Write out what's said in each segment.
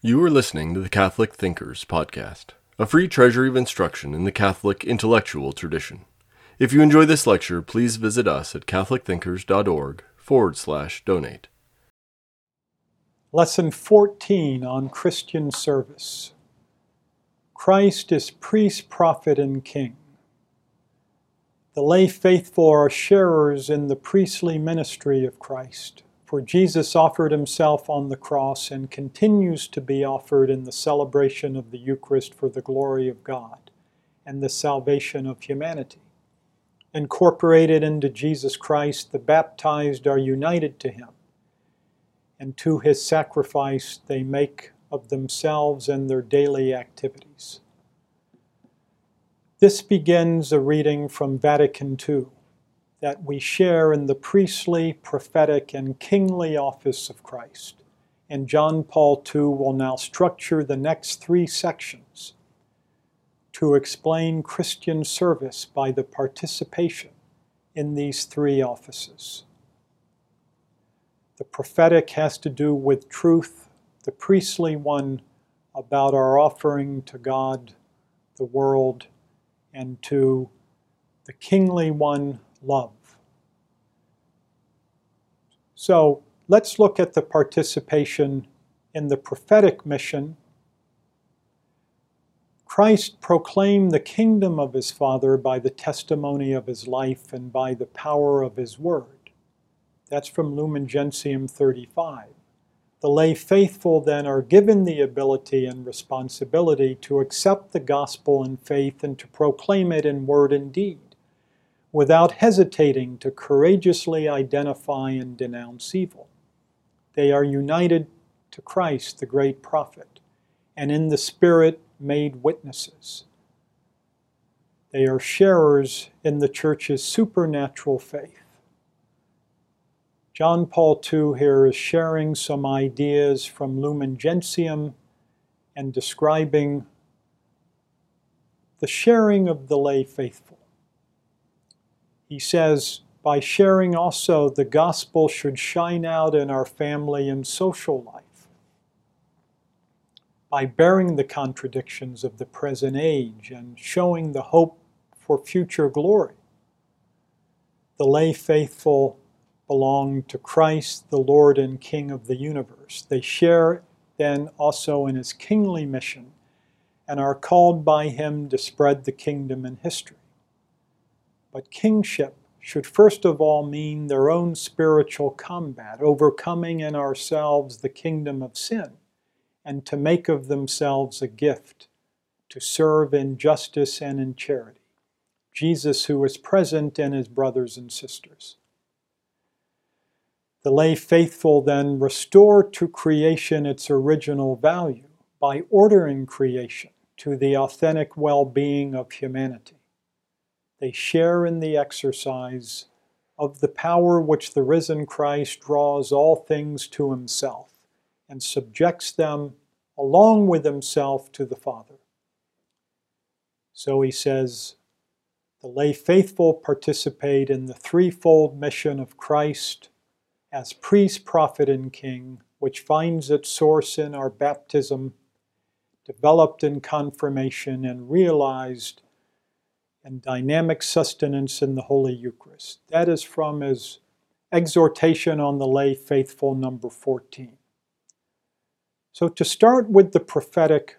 You are listening to the Catholic Thinkers Podcast, a free treasury of instruction in the Catholic intellectual tradition. If you enjoy this lecture, please visit us at catholicthinkers.org forward slash donate. Lesson 14 on Christian service. Christ is priest, prophet, and king. The lay faithful are sharers in the priestly ministry of Christ. For Jesus offered himself on the cross and continues to be offered in the celebration of the Eucharist for the glory of God and the salvation of humanity. Incorporated into Jesus Christ, the baptized are united to him, and to his sacrifice they make of themselves and their daily activities. This begins a reading from Vatican II that we share in the priestly, prophetic, and kingly office of Christ. And John Paul II will now structure the next three sections to explain Christian service by the participation in these three offices. The prophetic has to do with truth, the priestly one about our offering to God, the world, and to the kingly one love. So let's look at the participation in the prophetic mission. Christ proclaimed the kingdom of his Father by the testimony of his life and by the power of his word. That's from Lumen Gentium 35. The lay faithful then are given the ability and responsibility to accept the gospel in faith and to proclaim it in word and deed without hesitating to courageously identify and denounce evil. They are united to Christ, the great prophet, and in the Spirit made witnesses. They are sharers in the church's supernatural faith. John Paul II here is sharing some ideas from Lumen Gentium and describing the sharing of the lay faithful. He says, by sharing also, the gospel should shine out in our family and social life. By bearing the contradictions of the present age and showing the hope for future glory. The lay faithful belong to Christ, the Lord and King of the universe. They share then also in his kingly mission and are called by him to spread the kingdom in history. But kingship should first of all mean their own spiritual combat, overcoming in ourselves the kingdom of sin, and to make of themselves a gift to serve in justice and in charity. Jesus, who is present in his brothers and sisters. The lay faithful then restore to creation its original value by ordering creation to the authentic well being of humanity. They share in the exercise of the power which the risen Christ draws all things to himself and subjects them along with himself to the Father. So he says, the lay faithful participate in the threefold mission of Christ as priest, prophet, and king, which finds its source in our baptism, developed in confirmation, and realized and dynamic sustenance in the Holy Eucharist. That is from his exhortation on the lay faithful, number 14. So, to start with the prophetic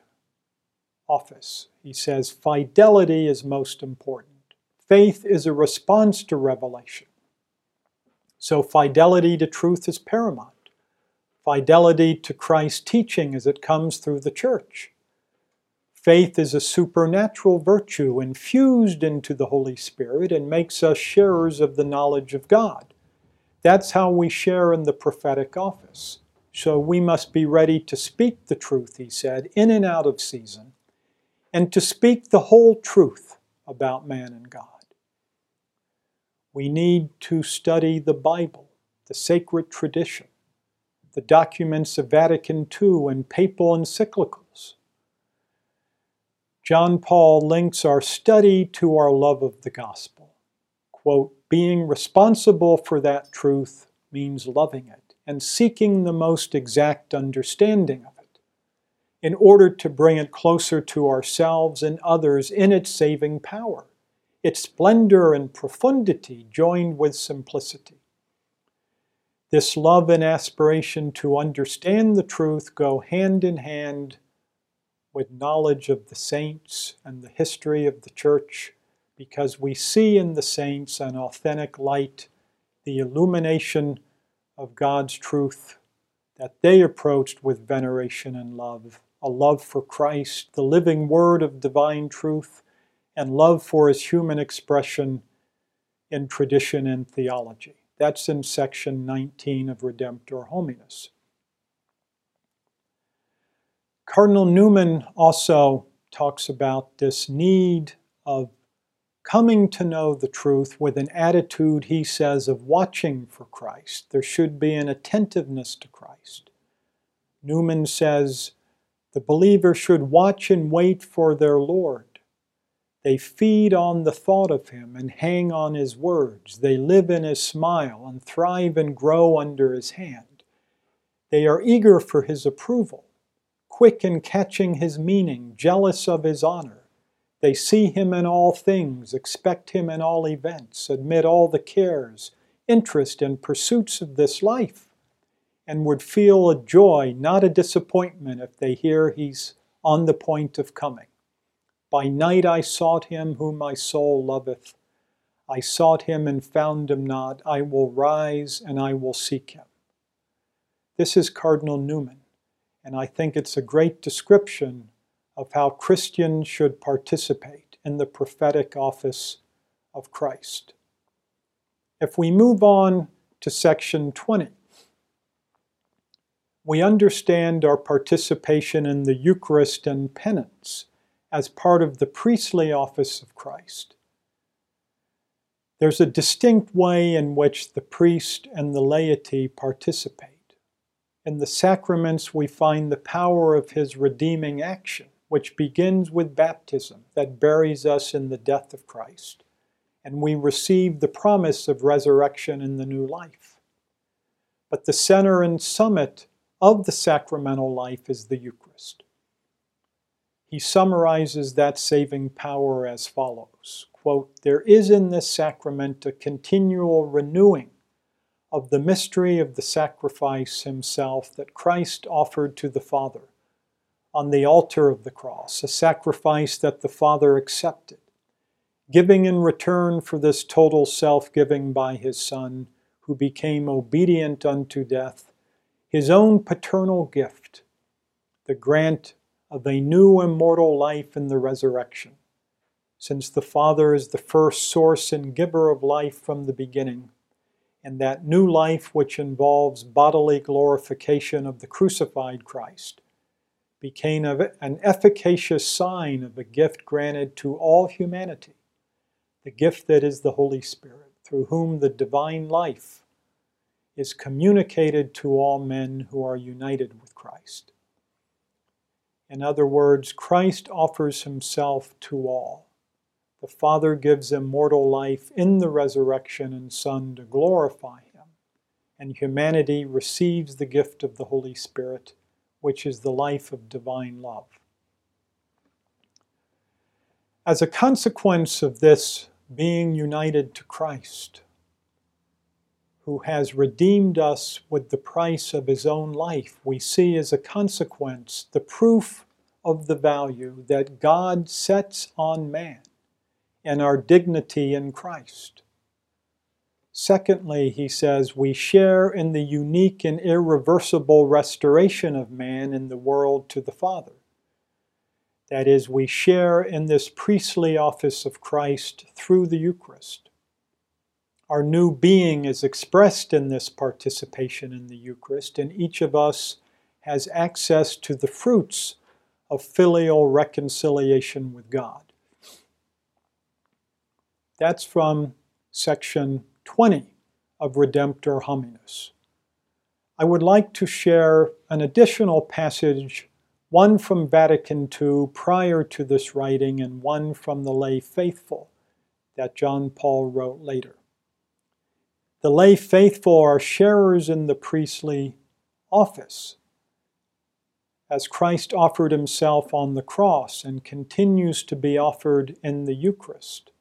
office, he says, fidelity is most important. Faith is a response to revelation. So, fidelity to truth is paramount. Fidelity to Christ's teaching as it comes through the church. Faith is a supernatural virtue infused into the Holy Spirit and makes us sharers of the knowledge of God. That's how we share in the prophetic office. So we must be ready to speak the truth, he said, in and out of season, and to speak the whole truth about man and God. We need to study the Bible, the sacred tradition, the documents of Vatican II and papal encyclicals John Paul links our study to our love of the gospel. Quote, being responsible for that truth means loving it and seeking the most exact understanding of it. in order to bring it closer to ourselves and others in its saving power, its splendor and profundity joined with simplicity. This love and aspiration to understand the truth go hand in hand with knowledge of the saints and the history of the church because we see in the saints an authentic light, the illumination of God's truth that they approached with veneration and love a love for Christ, the living word of divine truth, and love for his human expression in tradition and theology. That's in section 19 of Redemptor Hominis. Cardinal Newman also talks about this need of coming to know the truth with an attitude, he says, of watching for Christ. There should be an attentiveness to Christ. Newman says, the believer should watch and wait for their Lord. They feed on the thought of Him and hang on His words. They live in His smile and thrive and grow under His hand. They are eager for His approval, quick in catching His meaning, jealous of His honor. They see him in all things, expect him in all events, admit all the cares, interest, and pursuits of this life, and would feel a joy, not a disappointment, if they hear he's on the point of coming. By night I sought him whom my soul loveth. I sought him and found him not. I will rise and I will seek him. This is Cardinal Newman, and I think it's a great description of how Christians should participate in the prophetic office of Christ. If we move on to section 20, we understand our participation in the Eucharist and penance as part of the priestly office of Christ. There's a distinct way in which the priest and the laity participate. In the sacraments, we find the power of his redeeming action which begins with baptism that buries us in the death of Christ, and we receive the promise of resurrection in the new life. But the center and summit of the sacramental life is the Eucharist. He summarizes that saving power as follows quote, There is in this sacrament a continual renewing of the mystery of the sacrifice himself that Christ offered to the Father on the altar of the cross, a sacrifice that the Father accepted, giving in return for this total self giving by his Son, who became obedient unto death, his own paternal gift, the grant of a new immortal life in the resurrection, since the Father is the first source and giver of life from the beginning. And that new life, which involves bodily glorification of the crucified Christ, became an efficacious sign of a gift granted to all humanity, the gift that is the Holy Spirit, through whom the divine life is communicated to all men who are united with Christ. In other words, Christ offers himself to all. The Father gives immortal life in the resurrection and Son to glorify him, and humanity receives the gift of the Holy Spirit which is the life of divine love. As a consequence of this being united to Christ, who has redeemed us with the price of his own life, we see as a consequence the proof of the value that God sets on man and our dignity in Christ. Secondly, he says, we share in the unique and irreversible restoration of man in the world to the Father. That is, we share in this priestly office of Christ through the Eucharist. Our new being is expressed in this participation in the Eucharist, and each of us has access to the fruits of filial reconciliation with God. That's from section 20 of Redemptor Hominis. I would like to share an additional passage, one from Vatican II prior to this writing, and one from the lay faithful that John Paul wrote later. The lay faithful are sharers in the priestly office. as Christ offered himself on the cross and continues to be offered in the Eucharist.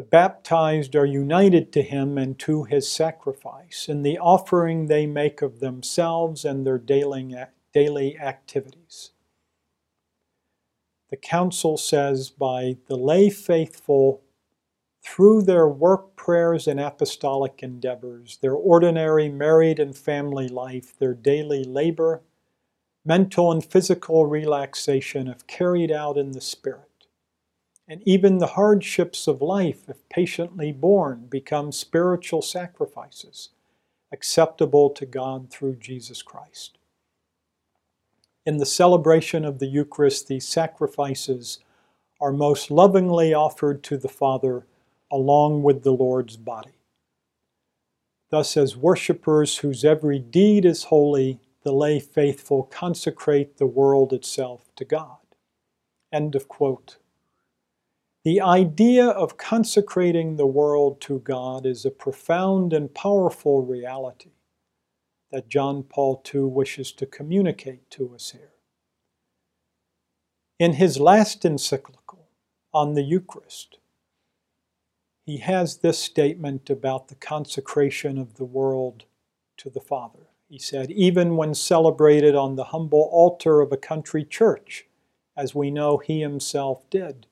The baptized are united to him and to his sacrifice in the offering they make of themselves and their daily, activities. The Council says by the lay faithful, through their work, prayers, and apostolic endeavors, their ordinary married and family life, their daily labor, mental and physical relaxation, if carried out in the Spirit and even the hardships of life, if patiently borne, become spiritual sacrifices acceptable to God through Jesus Christ. In the celebration of the Eucharist, these sacrifices are most lovingly offered to the Father along with the Lord's body. Thus, as worshippers whose every deed is holy, the lay faithful consecrate the world itself to God. End of quote. The idea of consecrating the world to God is a profound and powerful reality that John Paul II wishes to communicate to us here. In his last encyclical on the Eucharist, he has this statement about the consecration of the world to the Father. He said, even when celebrated on the humble altar of a country church, as we know he himself did,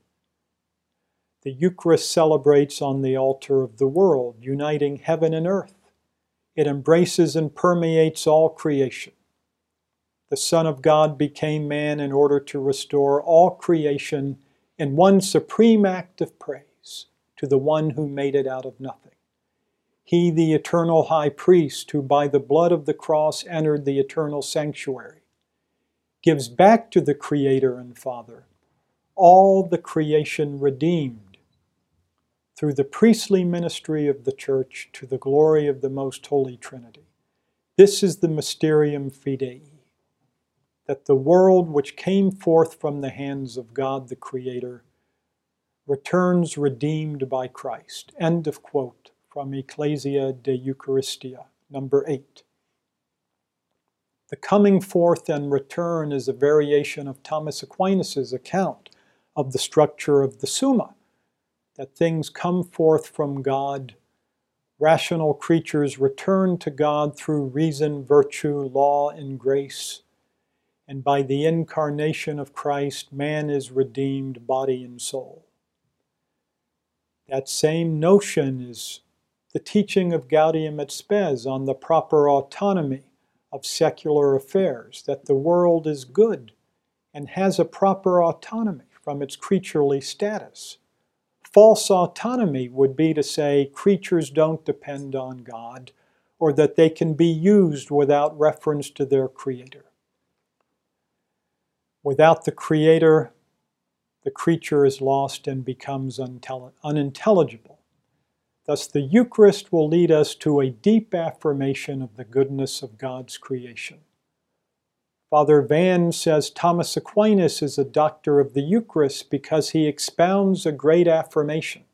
the Eucharist celebrates on the altar of the world, uniting heaven and earth. It embraces and permeates all creation. The Son of God became man in order to restore all creation in one supreme act of praise to the one who made it out of nothing. He, the eternal high priest, who by the blood of the cross entered the eternal sanctuary, gives back to the Creator and Father all the creation redeemed through the priestly ministry of the Church to the glory of the Most Holy Trinity. This is the mysterium fidei, that the world which came forth from the hands of God the Creator returns redeemed by Christ. End of quote from Ecclesia de Eucharistia, number 8. The coming forth and return is a variation of Thomas Aquinas' account of the structure of the Summa that things come forth from God. Rational creatures return to God through reason, virtue, law, and grace. And by the incarnation of Christ, man is redeemed, body and soul. That same notion is the teaching of Gaudium et Spes on the proper autonomy of secular affairs, that the world is good and has a proper autonomy from its creaturely status. False autonomy would be to say creatures don't depend on God or that they can be used without reference to their Creator. Without the Creator, the creature is lost and becomes unintelligible. Thus, the Eucharist will lead us to a deep affirmation of the goodness of God's creation. Father Van says Thomas Aquinas is a doctor of the Eucharist because he expounds a great affirmation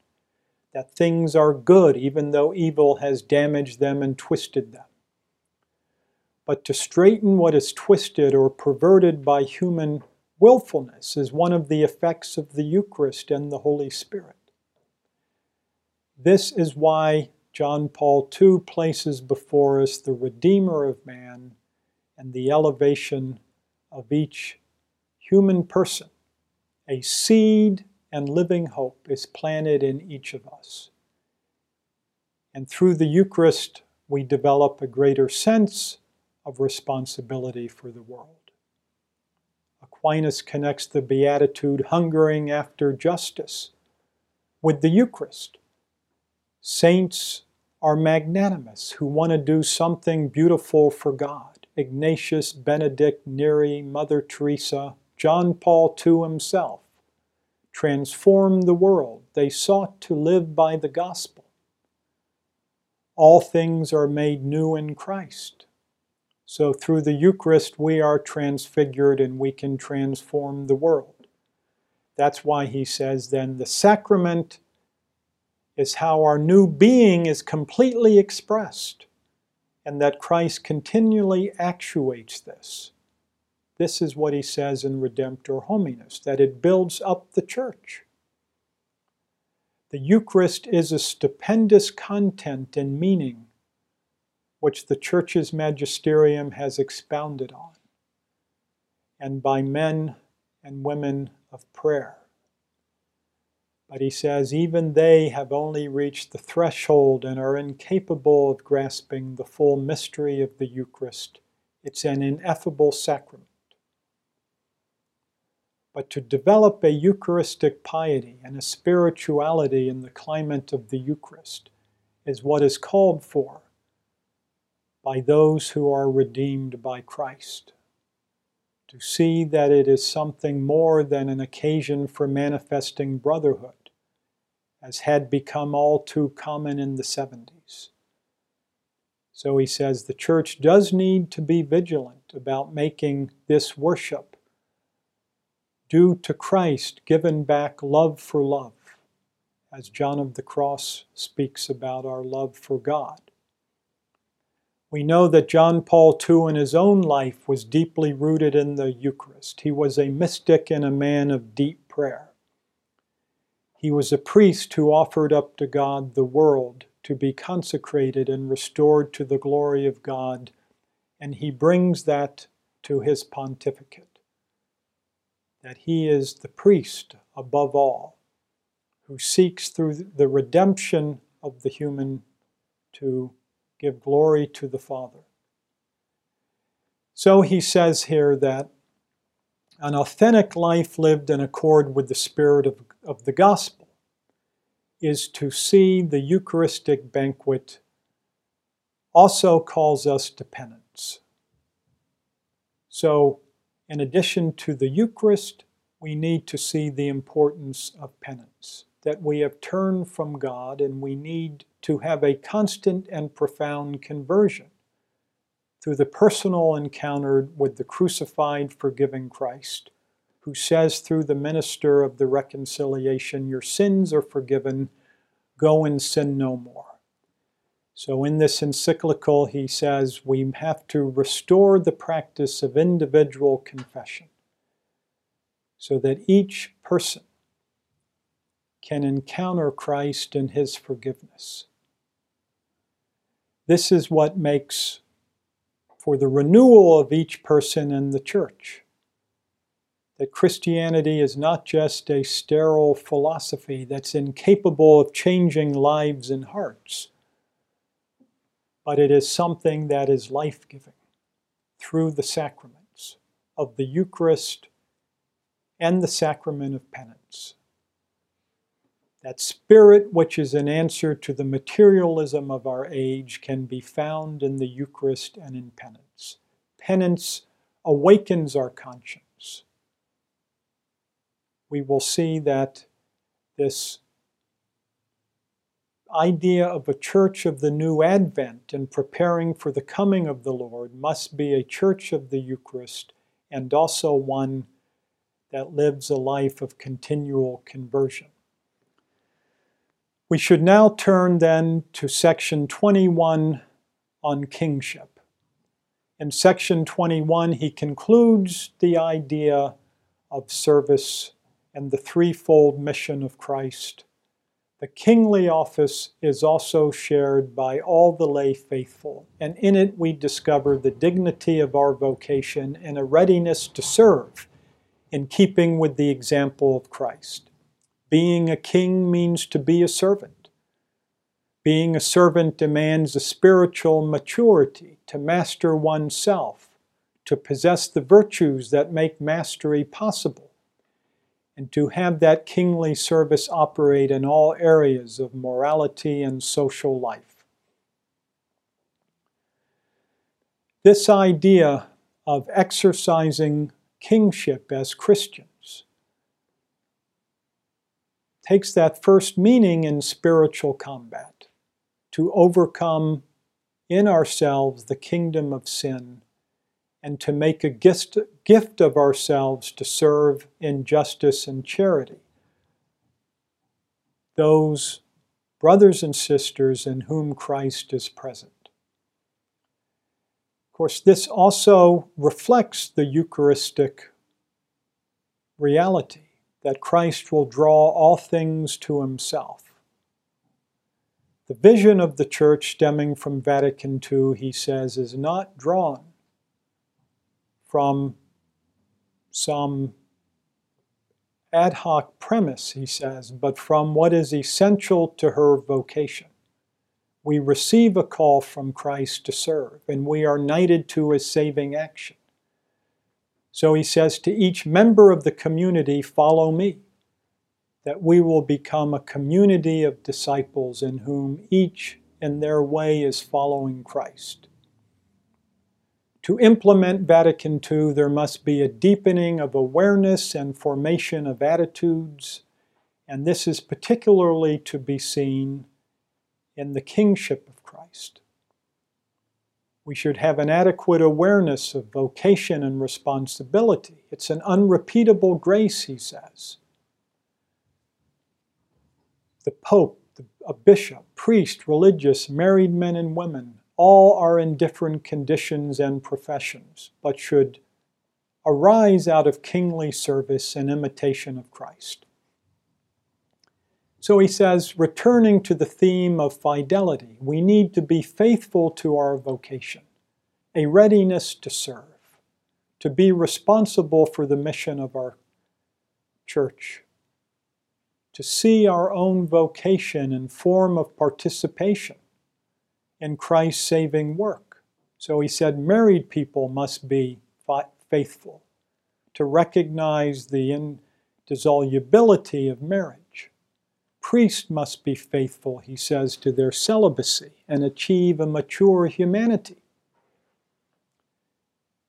that things are good even though evil has damaged them and twisted them. But to straighten what is twisted or perverted by human willfulness is one of the effects of the Eucharist and the Holy Spirit. This is why John Paul II places before us the Redeemer of man and the elevation of each human person. A seed and living hope is planted in each of us. And through the Eucharist, we develop a greater sense of responsibility for the world. Aquinas connects the beatitude hungering after justice with the Eucharist. Saints are magnanimous who want to do something beautiful for God. Ignatius, Benedict, Neri, Mother Teresa, John Paul II himself, transformed the world. They sought to live by the gospel. All things are made new in Christ. So through the Eucharist, we are transfigured and we can transform the world. That's why he says then the sacrament is how our new being is completely expressed and that Christ continually actuates this. this is what he says in Redemptor Hominis that it builds up the church. The Eucharist is a stupendous content and meaning which the Church's magisterium has expounded on, and by men and women of prayer. But he says even they have only reached the threshold and are incapable of grasping the full mystery of the Eucharist. It's an ineffable sacrament. But to develop a Eucharistic piety and a spirituality in the climate of the Eucharist is what is called for by those who are redeemed by Christ to see that it is something more than an occasion for manifesting brotherhood, as had become all too common in the 70s. So he says the church does need to be vigilant about making this worship due to Christ given back love for love, as John of the Cross speaks about our love for God. We know that John Paul II in his own life was deeply rooted in the Eucharist. He was a mystic and a man of deep prayer. He was a priest who offered up to God the world to be consecrated and restored to the glory of God, and he brings that to his pontificate. That he is the priest above all, who seeks through the redemption of the human to give glory to the Father. So he says here that an authentic life lived in accord with the spirit of, of the gospel is to see the Eucharistic banquet also calls us to penance. So, in addition to the Eucharist, we need to see the importance of penance, that we have turned from God and we need to have a constant and profound conversion through the personal encounter with the crucified, forgiving Christ, who says through the minister of the reconciliation, Your sins are forgiven, go and sin no more. So, in this encyclical, he says we have to restore the practice of individual confession so that each person can encounter Christ and his forgiveness. This is what makes for the renewal of each person in the church. That Christianity is not just a sterile philosophy that's incapable of changing lives and hearts, but it is something that is life giving through the sacraments of the Eucharist and the sacrament of penance. That spirit, which is an answer to the materialism of our age, can be found in the Eucharist and in penance. Penance awakens our conscience. We will see that this idea of a church of the new Advent and preparing for the coming of the Lord must be a church of the Eucharist and also one that lives a life of continual conversion. We should now turn then to section 21 on kingship. In section 21, he concludes the idea of service and the threefold mission of Christ. The kingly office is also shared by all the lay faithful, and in it we discover the dignity of our vocation and a readiness to serve in keeping with the example of Christ. Being a king means to be a servant. Being a servant demands a spiritual maturity to master oneself, to possess the virtues that make mastery possible, and to have that kingly service operate in all areas of morality and social life. This idea of exercising kingship as Christian takes that first meaning in spiritual combat to overcome in ourselves the kingdom of sin and to make a gift, gift of ourselves to serve in justice and charity. Those brothers and sisters in whom Christ is present. Of course, this also reflects the Eucharistic reality that Christ will draw all things to himself. The vision of the church stemming from Vatican II, he says, is not drawn from some ad hoc premise, he says, but from what is essential to her vocation. We receive a call from Christ to serve, and we are knighted to his saving action. So he says to each member of the community, Follow me, that we will become a community of disciples in whom each in their way is following Christ. To implement Vatican II, there must be a deepening of awareness and formation of attitudes, and this is particularly to be seen in the kingship of Christ. We should have an adequate awareness of vocation and responsibility. It's an unrepeatable grace, he says. The Pope, a bishop, priest, religious, married men and women, all are in different conditions and professions, but should arise out of kingly service and imitation of Christ. So he says, returning to the theme of fidelity, we need to be faithful to our vocation, a readiness to serve, to be responsible for the mission of our church, to see our own vocation in form of participation in Christ's saving work. So he said married people must be faithful to recognize the indissolubility of marriage. Priests must be faithful, he says, to their celibacy and achieve a mature humanity.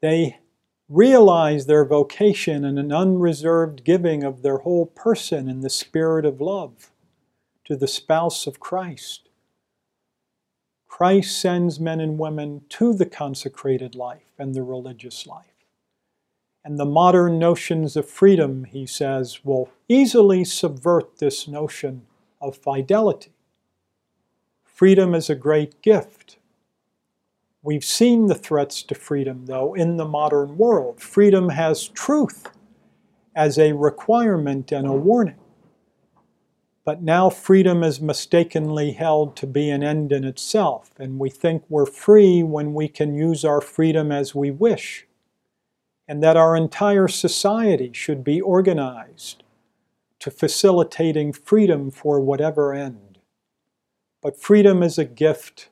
They realize their vocation in an unreserved giving of their whole person in the spirit of love to the spouse of Christ. Christ sends men and women to the consecrated life and the religious life. And the modern notions of freedom, he says, will easily subvert this notion of fidelity. Freedom is a great gift. We've seen the threats to freedom, though, in the modern world. Freedom has truth as a requirement and a warning. But now freedom is mistakenly held to be an end in itself, and we think we're free when we can use our freedom as we wish, and that our entire society should be organized to facilitating freedom for whatever end. But freedom is a gift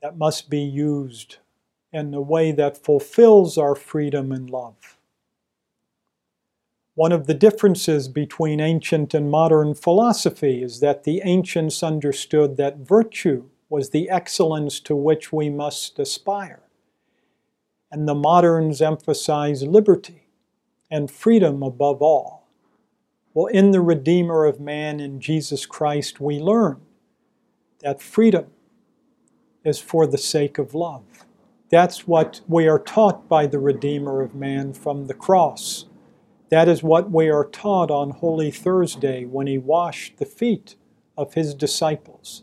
that must be used in a way that fulfills our freedom and love. One of the differences between ancient and modern philosophy is that the ancients understood that virtue was the excellence to which we must aspire, and the moderns emphasize liberty and freedom above all. Well, in the Redeemer of man, in Jesus Christ, we learn that freedom is for the sake of love. That's what we are taught by the Redeemer of man from the cross that is what we are taught on Holy Thursday when he washed the feet of his disciples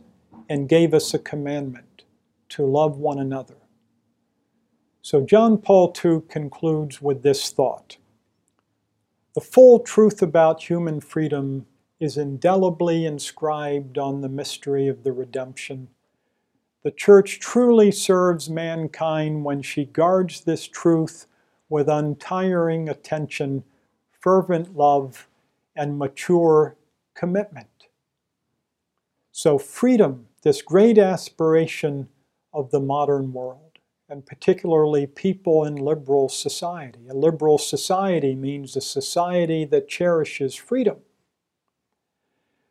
and gave us a commandment to love one another. So John Paul II concludes with this thought The full truth about human freedom is indelibly inscribed on the mystery of the redemption. The Church truly serves mankind when she guards this truth with untiring attention fervent love, and mature commitment. So, freedom, this great aspiration of the modern world, and particularly people in liberal society. A liberal society means a society that cherishes freedom.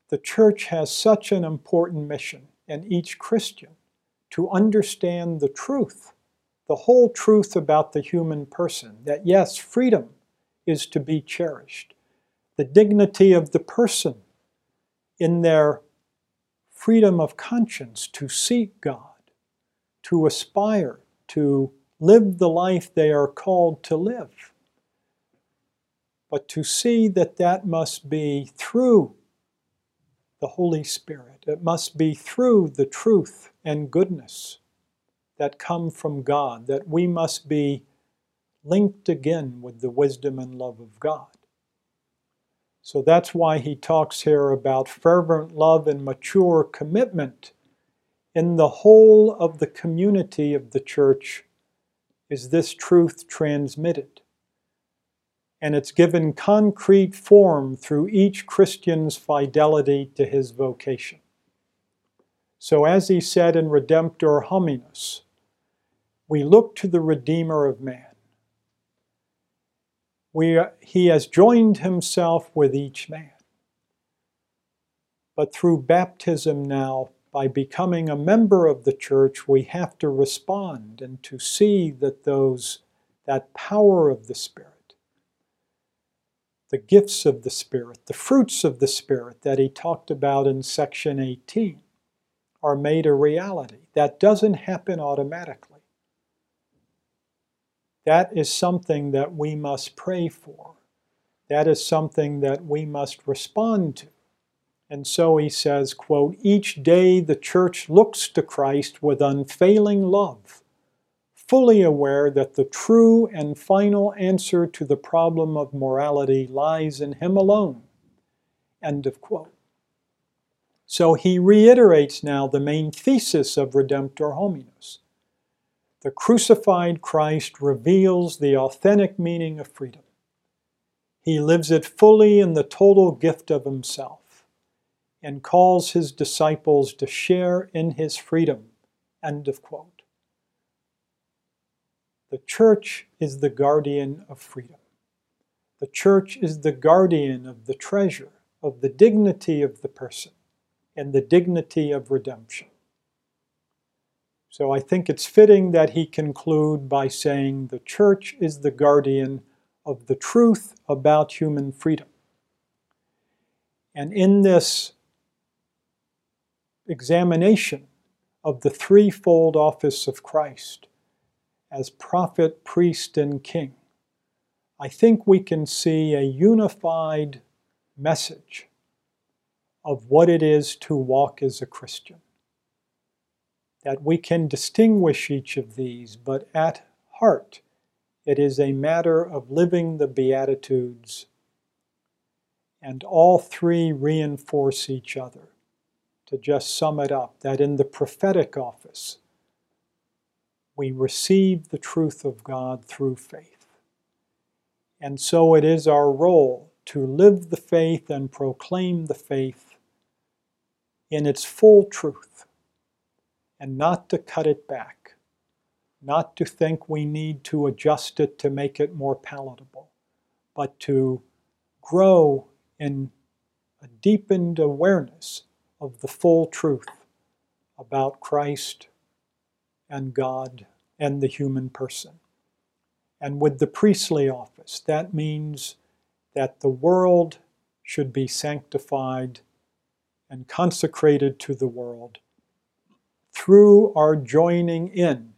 The church has such an important mission, and each Christian to understand the truth, the whole truth about the human person, that yes, freedom is to be cherished. The dignity of the person in their freedom of conscience to seek God, to aspire to live the life they are called to live. But to see that that must be through the Holy Spirit, it must be through the truth and goodness that come from God, that we must be linked again with the wisdom and love of God. So that's why he talks here about fervent love and mature commitment in the whole of the community of the church is this truth transmitted. And it's given concrete form through each Christian's fidelity to his vocation. So, as he said in Redemptor Hominis, we look to the Redeemer of man. We, he has joined himself with each man. But through baptism now, by becoming a member of the church, we have to respond and to see that those, that power of the Spirit, the gifts of the Spirit, the fruits of the Spirit that he talked about in section 18, are made a reality. That doesn't happen automatically. That is something that we must pray for. That is something that we must respond to. And so he says, quote, each day the church looks to Christ with unfailing love, fully aware that the true and final answer to the problem of morality lies in him alone. End of quote. So he reiterates now the main thesis of Redemptor Hominis. The crucified Christ reveals the authentic meaning of freedom. He lives it fully in the total gift of himself and calls his disciples to share in his freedom. End of quote. The church is the guardian of freedom. The church is the guardian of the treasure, of the dignity of the person, and the dignity of redemption. So I think it's fitting that he conclude by saying the church is the guardian of the truth about human freedom. And in this examination of the threefold office of Christ as prophet, priest, and king, I think we can see a unified message of what it is to walk as a Christian. That we can distinguish each of these, but at heart, it is a matter of living the Beatitudes, and all three reinforce each other to just sum it up, that in the prophetic office, we receive the truth of God through faith. And so it is our role to live the faith and proclaim the faith in its full truth and not to cut it back, not to think we need to adjust it to make it more palatable, but to grow in a deepened awareness of the full truth about Christ and God and the human person. And with the priestly office, that means that the world should be sanctified and consecrated to the world through our joining in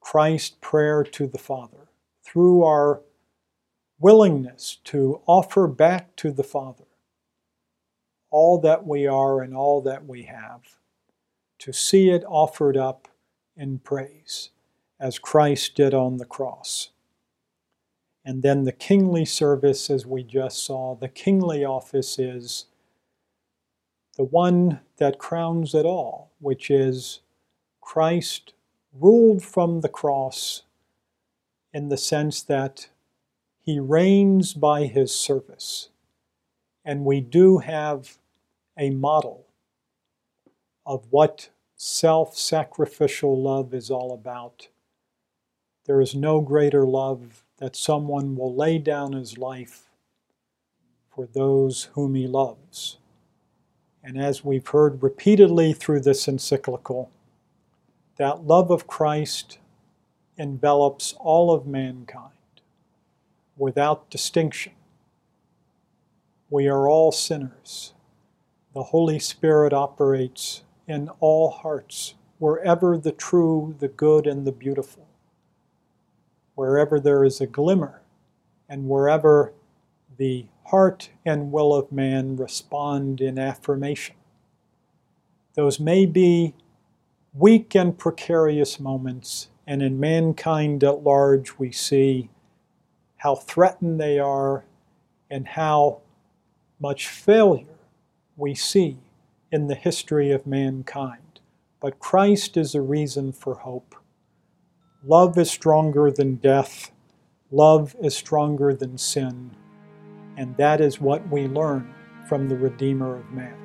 Christ's prayer to the Father, through our willingness to offer back to the Father all that we are and all that we have, to see it offered up in praise, as Christ did on the cross. And then the kingly service, as we just saw, the kingly office is the one that crowns it all, which is Christ ruled from the cross in the sense that he reigns by his service. And we do have a model of what self sacrificial love is all about. There is no greater love that someone will lay down his life for those whom he loves. And as we've heard repeatedly through this encyclical, that love of Christ envelops all of mankind without distinction. We are all sinners the Holy Spirit operates in all hearts, wherever the true, the good, and the beautiful, wherever there is a glimmer, and wherever the heart and will of man respond in affirmation. Those may be weak and precarious moments, and in mankind at large, we see how threatened they are and how much failure we see in the history of mankind. But Christ is a reason for hope. Love is stronger than death. Love is stronger than sin. And that is what we learn from the Redeemer of man.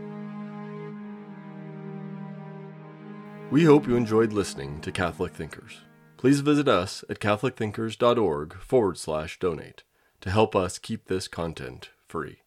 We hope you enjoyed listening to Catholic Thinkers. Please visit us at catholicthinkers.org forward slash donate to help us keep this content free.